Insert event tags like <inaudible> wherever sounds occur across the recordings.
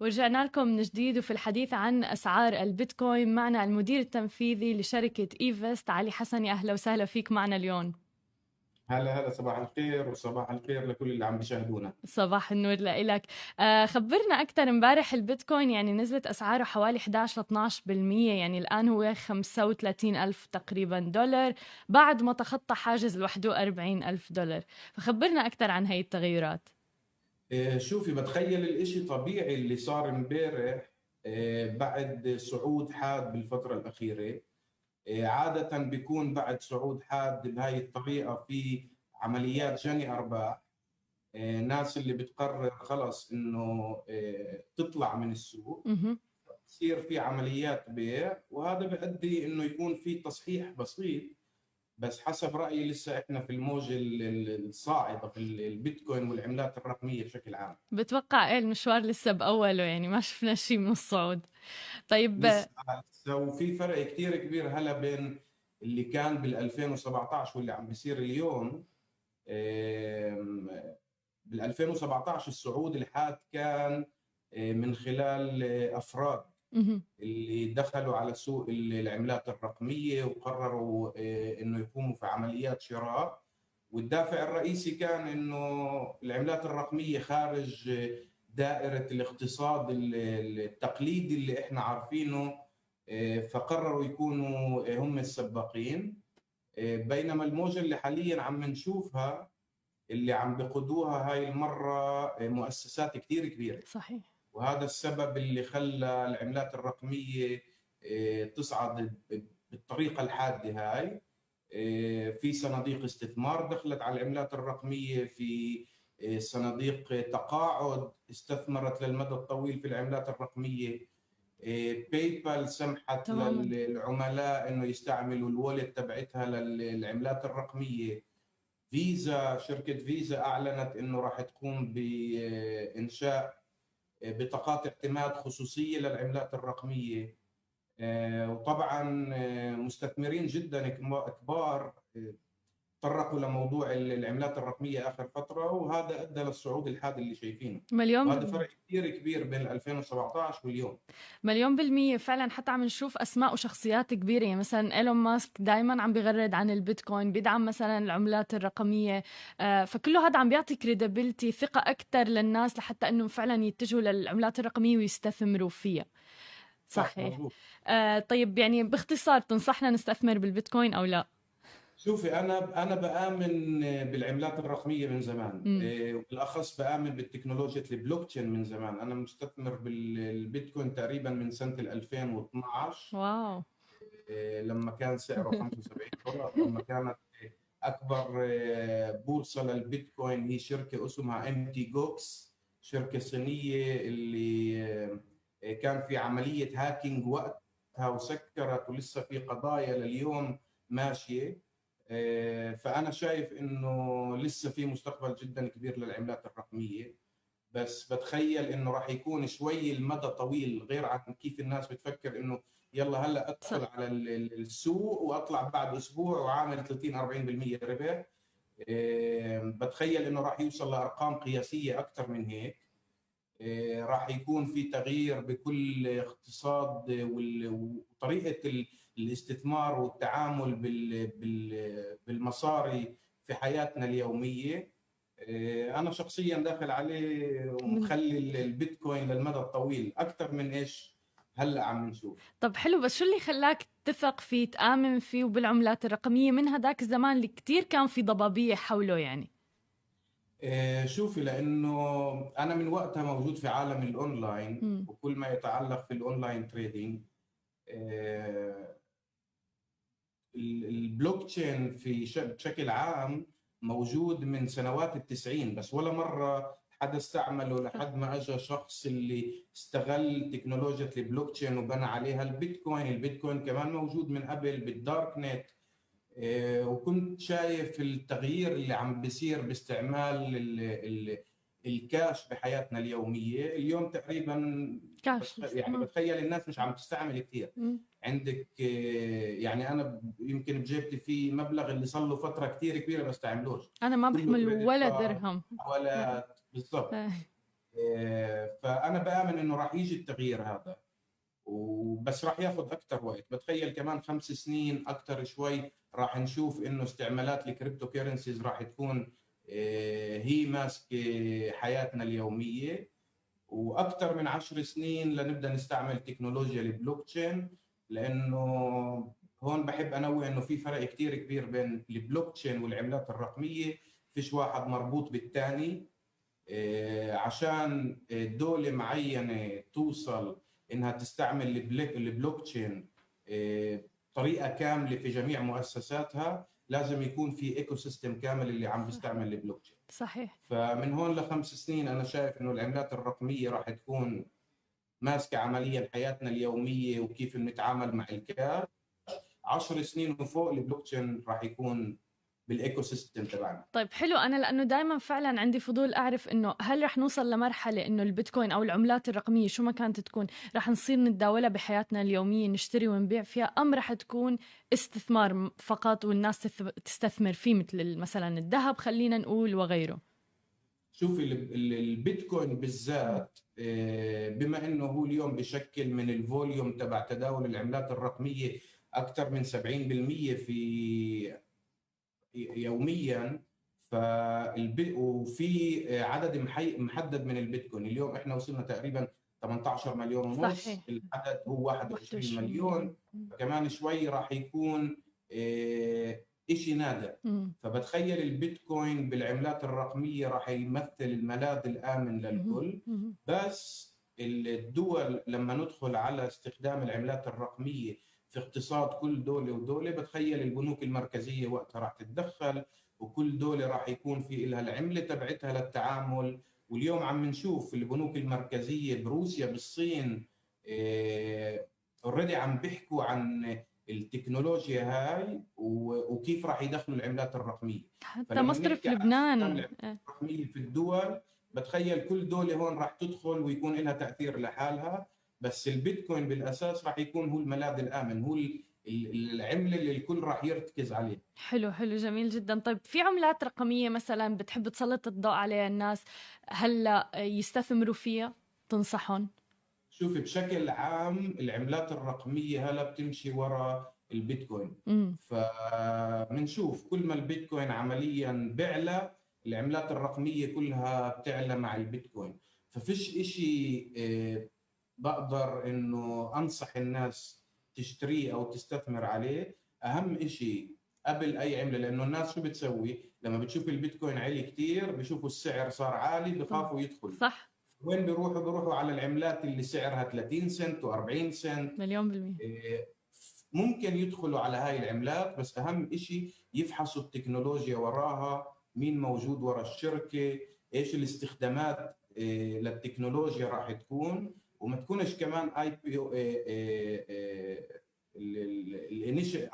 ورجعنا لكم من جديد وفي الحديث عن أسعار البيتكوين. معنا المدير التنفيذي لشركة إيفست علي حسني أهلا وسهلا فيك معنا اليوم. هلا هلا صباح الخير وصباح الخير لكل اللي عم بيشاهدونا. صباح النور لك آه خبرنا أكثر امبارح البيتكوين يعني نزلت أسعاره حوالي 11 ل 12% يعني الآن هو 35 ألف تقريبا دولار بعد ما تخطى حاجز ال 41 ألف دولار. فخبرنا أكثر عن هي التغيرات. شوفي بتخيل الإشي طبيعي اللي صار امبارح آه، بعد صعود حاد بالفترة الأخيرة. آه، عادة بيكون بعد صعود حاد بهاي الطريقة في عمليات جني أرباح. ناس اللي بتقرر خلص إنه تطلع من السوق. بصير في عمليات بيع وهذا بيؤدي إنه يكون في تصحيح بسيط. بس حسب رأيي لسه إحنا في الموج الصاعدة في البيتكوين والعملات الرقمية بشكل عام. بتوقع إيه المشوار لسه بأوله يعني؟ ما شفنا شيء من الصعود. طيب لسه وفي فرق كثير كبير هلا بين اللي كان بال 2017 واللي عم بيصير اليوم. بال 2017 الصعود الحاد كان من خلال أفراد. اللي دخلوا على سوق العملات الرقمية وقرروا آه، إنه يقوموا في عمليات شراء. والدافع الرئيسي كان إنه العملات الرقمية خارج دائرة الاقتصاد التقليدي اللي إحنا عارفينه آه، فقرروا يكونوا هم السباقين. آه، بينما الموجة اللي حاليا عم نشوفها اللي عم بقودوها هاي المرة مؤسسات كثير كبيرة. صحيح. وهذا السبب اللي خلى العملات الرقمية آه، تصعد بالطريقة الحادة هاي. آه، في صناديق استثمار دخلت على العملات الرقمية في آه، صناديق تقاعد استثمرت للمدى الطويل في العملات الرقمية. باي بال سمحت تمام. للعملاء إنه يستعملوا الوالد تبعتها للعملات الرقمية. فيزا شركة فيزا أعلنت إنه راح تقوم بانشاء بطاقات اعتماد خصوصية للعملات الرقمية. آه، وطبعا آه، مستثمرين جدا كبار آه، تطرقوا لموضوع العملات الرقمية آخر فترة وهذا أدى للصعود الحاد اللي شايفينه. مليون وهذا فرق كثير كبير بين 2017 واليوم. مليون بالمية. فعلا حتى عم نشوف أسماء وشخصيات كبيرة. يعني مثلا إيلون ماسك دائما عم بيغرد عن البيتكوين بيدعم مثلا العملات الرقمية. آه فكله هذا عم بيعطي credibility ثقة أكثر للناس لحتى انه فعلا يتجهوا للعملات الرقمية ويستثمروا فيها. صحيح. آه طيب يعني باختصار تنصحنا نستثمر بالبيتكوين أو لا؟ شوفي أنا أنا بآمن بالعملات الرقمية من زمان بالاخص إيه، بآمن بالتكنولوجيا البلوك تشين من زمان. أنا مستثمر بالبيتكوين تقريبا من سنة 2012 واو. إيه، لما كان سعره <laughs> 75 دولار لما كانت أكبر إيه، بورصة للبيتكوين هي شركة اسمها Mt. Gox شركة صينية اللي كان في عملية هاكينج وقتها وسكرت ولسه في قضايا لليوم ماشية. فأنا شايف إنه لسه في مستقبل جدا كبير للعملات الرقمية. بس بتخيل إنه راح يكون شوي المدى طويل غير عن كيف الناس بتفكر إنه يلا هلأ أدخل على السوق وأطلع بعد أسبوع وعامل 30 40% ربح. آه، بتخيل إنه راح يوصل لأرقام قياسية أكثر من هيك. آه، راح يكون في تغيير بكل اقتصاد وطريقة الاستثمار والتعامل بالمصاري في حياتنا اليومية. آه، أنا شخصيا داخل عليه ومخلي البيتكوين للمدى الطويل. أكثر من إيش؟ هلأ عم نشوف. طب حلو بس شو اللي خلاك تثق فيه تآمن فيه وبالعملات الرقمية؟ من هذاك الزمان اللي كتير كان في ضبابية حوله يعني. آه، شوفي لأنه أنا من وقتها موجود في عالم الأونلاين. وكل ما يتعلق في ال online trading آه، البلوك تشين في بشكل عام موجود من سنوات التسعين بس ولا مرة حدا استعمله لحد ما اجى شخص اللي استغل تكنولوجيا البلوك تشين وبنى عليها البيتكوين، البيتكوين كمان موجود من قبل بال dark net وكنت شايف التغيير اللي عم بيصير باستعمال الكاش بحياتنا اليومية. اليوم تقريبا كاش يعني بتخيل الناس مش عم تستعمل كثير عندك آه، يعني أنا يمكن بجيبتي في مبلغ اللي صار له فترة كثير كبيرة بستعملوش أنا ما بحمل ولا درهم. ولا بالضبط. آه، فأنا بآمن إنه راح يجي التغيير هذا. وبس راح ياخذ أكثر وقت. بتخيل كمان خمس سنين أكثر شوي. راح نشوف إنه استعمالات ال cryptocurrencies راح تكون آه، هي ماسكة حياتنا اليومية. وأكثر من عشر سنين لنبدأ نستعمل تكنولوجيا البلوك تشين لأنه هون بحب أنوه إنه في فرق كثير كبير بين البلوك تشين والعملات الرقمية. فيش واحد مربوط بالثاني آه، عشان دولة معينة توصل إنها تستعمل البلوك تشين طريقة كاملة في جميع مؤسساتها لازم يكون في ecosystem كامل اللي عم بيستعمل البلوك تشين صحيح. فمن هون لخمس سنين أنا شايف إنه العملات الرقمية راح تكون ماسكة عمليا حياتنا اليومية وكيف بنتعامل مع الكاش 10 سنين وفوق البلوك تشين راح يكون بال ecosystem تبعنا. طيب حلو. أنا لأنه دائما فعلا عندي فضول أعرف إنه هل رح نوصل لمرحلة إنه البيتكوين أو العملات الرقمية شو ما كانت تكون رح نصير نتداولها بحياتنا اليومية نشتري ونبيع فيها أم رح تكون استثمار فقط والناس تستثمر فيه مثل مثلا الذهب خلينا نقول وغيره؟ شوفي البيتكوين بالذات آه، بما إنه هو اليوم بشكل من ال volume تبع تداول العملات الرقمية أكثر من 70% في يوميا فالبي وفي عدد محدد من البيتكوين. اليوم إحنا وصلنا تقريبا 18 مليون ونص صحيح. العدد هو 21 مليون. كمان شوي راح يكون آه، شيء نادر. فبتخيل البيتكوين بالعملات الرقمية راح يمثل الملاذ الآمن للكل. بس الدول لما ندخل على استخدام العملات الرقمية في اقتصاد كل دولة ودولة بتخيل البنوك المركزية وقتها راح تتدخل وكل دولة راح يكون في لها العملة تبعتها للتعامل. واليوم عم نشوف البنوك المركزية بروسيا بالصين اوريدي عم بيحكوا عن التكنولوجيا هاي وكيف راح يدخلوا العملات الرقمية. حتى مصرف لبنان. الرقمية في الدول بتخيل كل دولة هون راح تدخل ويكون لها تأثير لحالها. بس البيتكوين بالأساس راح يكون هو الملاذ الآمن هو العملة اللي الكل راح يرتكز عليه حلو حلو جميل جدا. طيب في عملات رقمية مثلا بتحب تسلط الضوء عليها الناس هلا يستثمروا فيها؟ تنصحهم؟ شوفي بشكل عام العملات الرقمية هلا بتمشي ورا البيتكوين. فبنشوف كل ما البيتكوين عمليا بيعلى العملات الرقمية كلها بتعلى مع البيتكوين. ففيش إشي آه، بقدر إنه أنصح الناس تشتريه أو تستثمر عليه أهم شيء قبل أي عملة لأنه الناس شو بتسوي؟ لما بتشوف البيتكوين عالي كثير بشوفوا السعر صار عالي بخافوا يدخلوا صح. وين بيروحوا؟ بيروحوا على العملات اللي سعرها 30 سنت و40 سنت. مليون بالمية. إيه، ممكن يدخلوا على هاي العملات بس أهم شيء يفحصوا التكنولوجيا وراها مين موجود ورا الشركة إيش الاستخدامات إيه، للتكنولوجيا راح تكون. وما تكونش كمان اي بي أو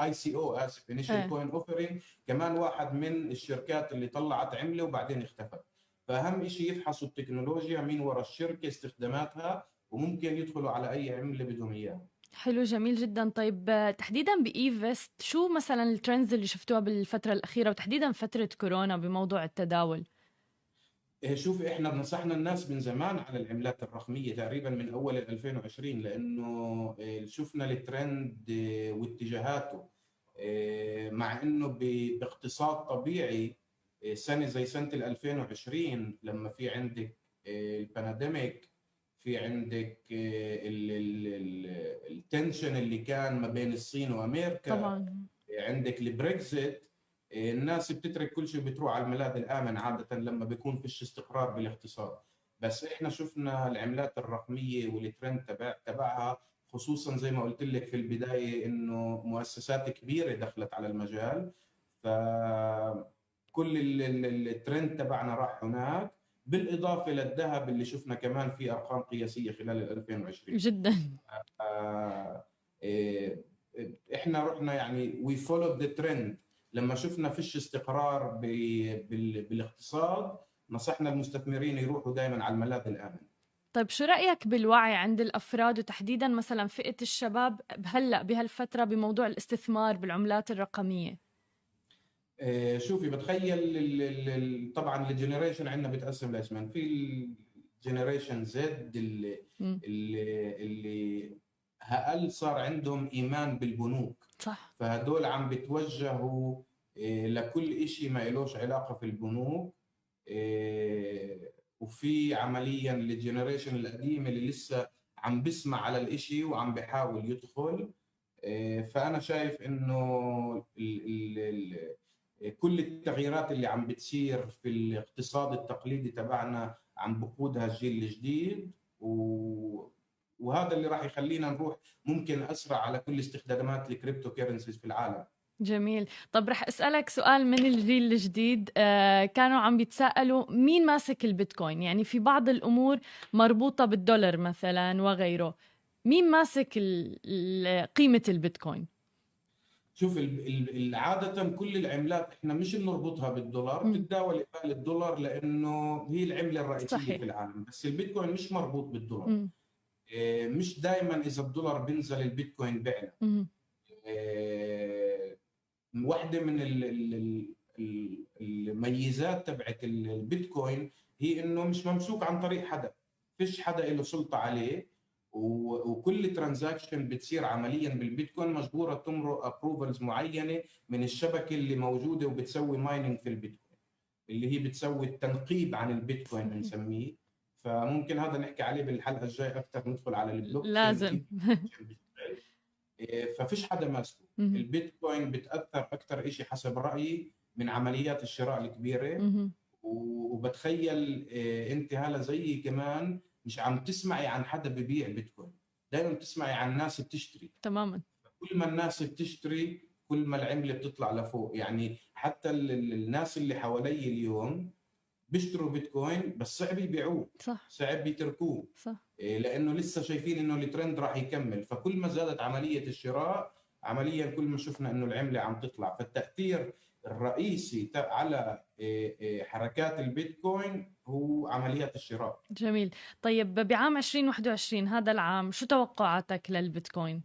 اي سي أو آسف initial coin offering كمان واحد من الشركات اللي طلعت عملة وبعدين اختفت. فأهم شيء يفحصوا التكنولوجيا مين ورا الشركة استخداماتها وممكن يدخلوا على أي عملة بدهم إياها. حلو جميل جدا. طيب تحديدا بايفست شو مثلا ال trends اللي شفتوها بالفترة الأخيرة وتحديدا فترة كورونا بموضوع التداول؟ شوف إحنا نصحنا الناس من زمان على العملات الرقمية تقريبا من أول 2020 لأنه إيه، شفنا الترند إيه، واتجاهاته مع إنه باقتصاد طبيعي سنة زي سنة 2020 لما في عندك ال pandemic في عندك ال tension اللي كان ما بين الصين وأمريكا طبعا. عندك البريكزيت الناس بتترك كل شيء بتروح على الملاذ الآمن عادة لما بيكون فيش استقرار بالاقتصاد. بس إحنا شفنا العملات الرقمية والترند تبع تبعها خصوصا زي ما قلت لك في البداية إنه مؤسسات كبيرة دخلت على المجال. فكل الترند تبعنا راح هناك بالإضافة للذهب اللي شفنا كمان في أرقام قياسية خلال 2020 جدا. آه إيه، إحنا رحنا يعني we follow the trend لما شفنا فيش استقرار بالاقتصاد نصحنا المستثمرين يروحوا دائما على الملاذ الآمن. طيب شو رأيك بالوعي عند الأفراد وتحديدا مثلا فئة الشباب هلا بهالفترة بموضوع الاستثمار بالعملات الرقمية؟ آه، شوفي بتخيل طبعا ال generation عندنا بتقسم لقسمين في generation Z اللي اللي اللي أقل صار عندهم إيمان بالبنوك. صح. فهدول عم بتوجهوا لكل شيء ما إلوش علاقة في البنوك إيه، وفي عمليا ال generation القديم اللي لسه عم بسمع على الإشي وعم بحاول يدخل. إيه، فأنا شايف ال كل التغييرات اللي عم بتصير في الاقتصاد التقليدي تبعنا عم بقودها الجيل الجديد. و... وهذا اللي راح يخلينا نروح ممكن أسرع على كل استخدامات ال cryptocurrencies في العالم. جميل. طب رح أسألك سؤال من الجيل الجديد. آه كانوا عم بيتساءلوا مين ماسك البيتكوين؟ يعني في بعض الأمور مربوطة بالدولار مثلا وغيره. مين ماسك قيمة البيتكوين؟ شوف عادة كل العملات إحنا مش بنربطها بالدولار بتتداول قبال الدولار لأنه هي العملة الرئيسية صحيح. في العالم. بس البيتكوين مش مربوط بالدولار. م. آه، مش دائما إذا الدولار بينزل البيتكوين بيعلى واحدة من الميزات تبعت البيتكوين هي إنه مش ممسوك عن طريق حدا فيش حدا له سلطة عليه وكل transaction بتصير عمليا بالبيتكوين مجبورة تمرق approvals معينة من الشبكة اللي موجودة وبتسوي mining في البيتكوين اللي هي بتسوي التنقيب عن البيتكوين بنسميه. فممكن هذا نحكي عليه بالحلقة الجاية أكثر ندخل على ال block لازم. إيه، ففيش حدا ماسكه. البيتكوين بتأثر أكثر شيء حسب رأيي من عمليات الشراء الكبيرة. وبتخيل إيه، أنت هلا زيي كمان مش عم تسمعي عن حدا ببيع بيتكوين. دائما بتسمعي عن ناس بتشتري. تماما. كل ما الناس بتشتري كل ما العملة بتطلع لفوق. يعني حتى الناس اللي حوالي اليوم بيشتروا بيتكوين بس صعب يبيعوه. صح. صعب يتركوه. صح. إيه لأنه لسه شايفين إنه الترند راح يكمل. فكل ما زادت عملية الشراء عمليا كل ما شفنا إنه العملة عم تطلع. فالتأثير الرئيسي على إيه، إيه، حركات البيتكوين هو عمليات الشراء. جميل. طيب بعام 2021 هذا العام شو توقعاتك للبيتكوين؟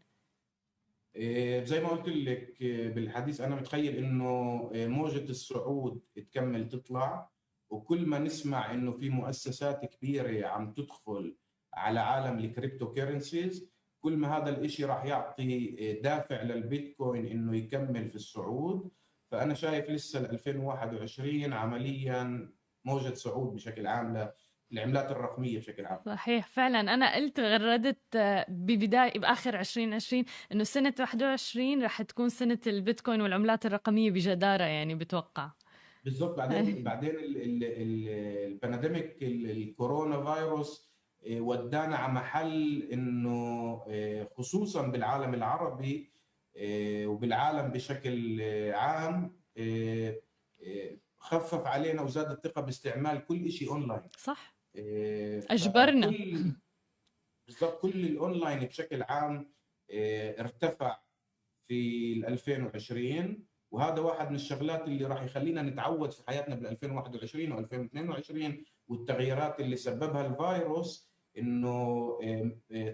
إيه، زي ما قلت لك بالحديث أنا متخيل إنه موجة الصعود تكمل تطلع وكل ما نسمع إنه في مؤسسات كبيرة عم تدخل على عالم ال cryptocurrencies كل ما هذا الإشي راح يعطي دافع للبيتكوين إنه يكمل في الصعود. فأنا شايف لسه 2021 عمليا موجة صعود بشكل عام للعملات الرقمية بشكل عام. صحيح فعلا. أنا قلت غردت آه، ببداية بآخر 2020 إنه سنة 21 رح تكون سنة البيتكوين والعملات الرقمية بجدارة يعني بتوقع. بالضبط. بعدين بعدين ال pandemic الكورونا فيروس ودانا على محل إنه آه، خصوصا بالعالم العربي آه، وبالعالم بشكل عام خفف علينا وزاد الثقة باستعمال كل شيء أونلاين. صح. أجبرنا. بالضبط كل الأونلاين بشكل عام ارتفع في 2020 وهذا واحد من الشغلات اللي راح يخلينا نتعود في حياتنا بال 2021 و2022 والتغييرات اللي سببها الفيروس إنه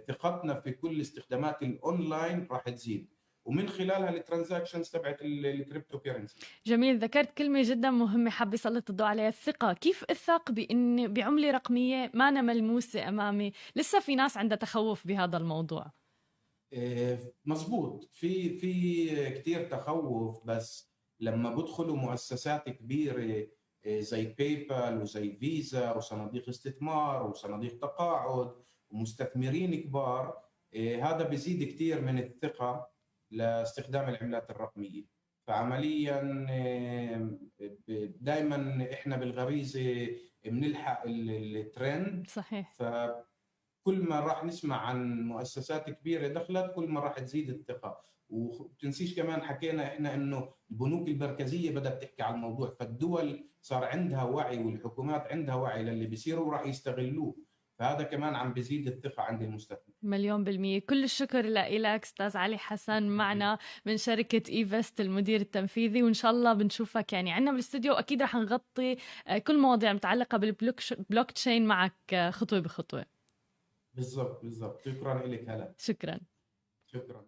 ثقتنا في كل استخدامات الأونلاين راح تزيد. ومن خلالها ال transactions تبعت ال cryptocurrency جميل ذكرت كلمة جدا مهمة حابة أسلط الضوء عليها. الثقة كيف أثق بإن بعملة رقمية ما أنا ملموسة أمامي؟ لسه في ناس عندها تخوف بهذا الموضوع. إيه، مزبوط. في في كثير تخوف بس لما بدخلوا مؤسسات كبيرة زي باي بال وزي فيزا وصناديق استثمار وصناديق تقاعد ومستثمرين كبار. إيه، هذا بيزيد كثير من الثقة لاستخدام العملات الرقمية. فعمليا دائما إحنا بالغريزة بنلحق الترند. صحيح. فكل ما راح نسمع عن مؤسسات كبيرة دخلت كل ما راح تزيد الثقة. وتنسيش كمان حكينا إحنا إنه البنوك المركزية بدات تحكي عن الموضوع فالدول صار عندها وعي والحكومات عندها وعي للي بيصيروا وراح يستغلوه فهذا كمان عم بيزيد الثقة عند المستثمر. مليون بالمية. كل الشكر لك أستاذ علي حسن معنا من شركة إيفست المدير التنفيذي وإن شاء الله بنشوفك يعني عندنا بالاستوديو. وأكيد رح نغطي آه، كل مواضيع متعلقة بالبلوك تشين معك آه، خطوة بخطوة. بالضبط بالضبط. شكرا لك هلا. شكرا. شكرا.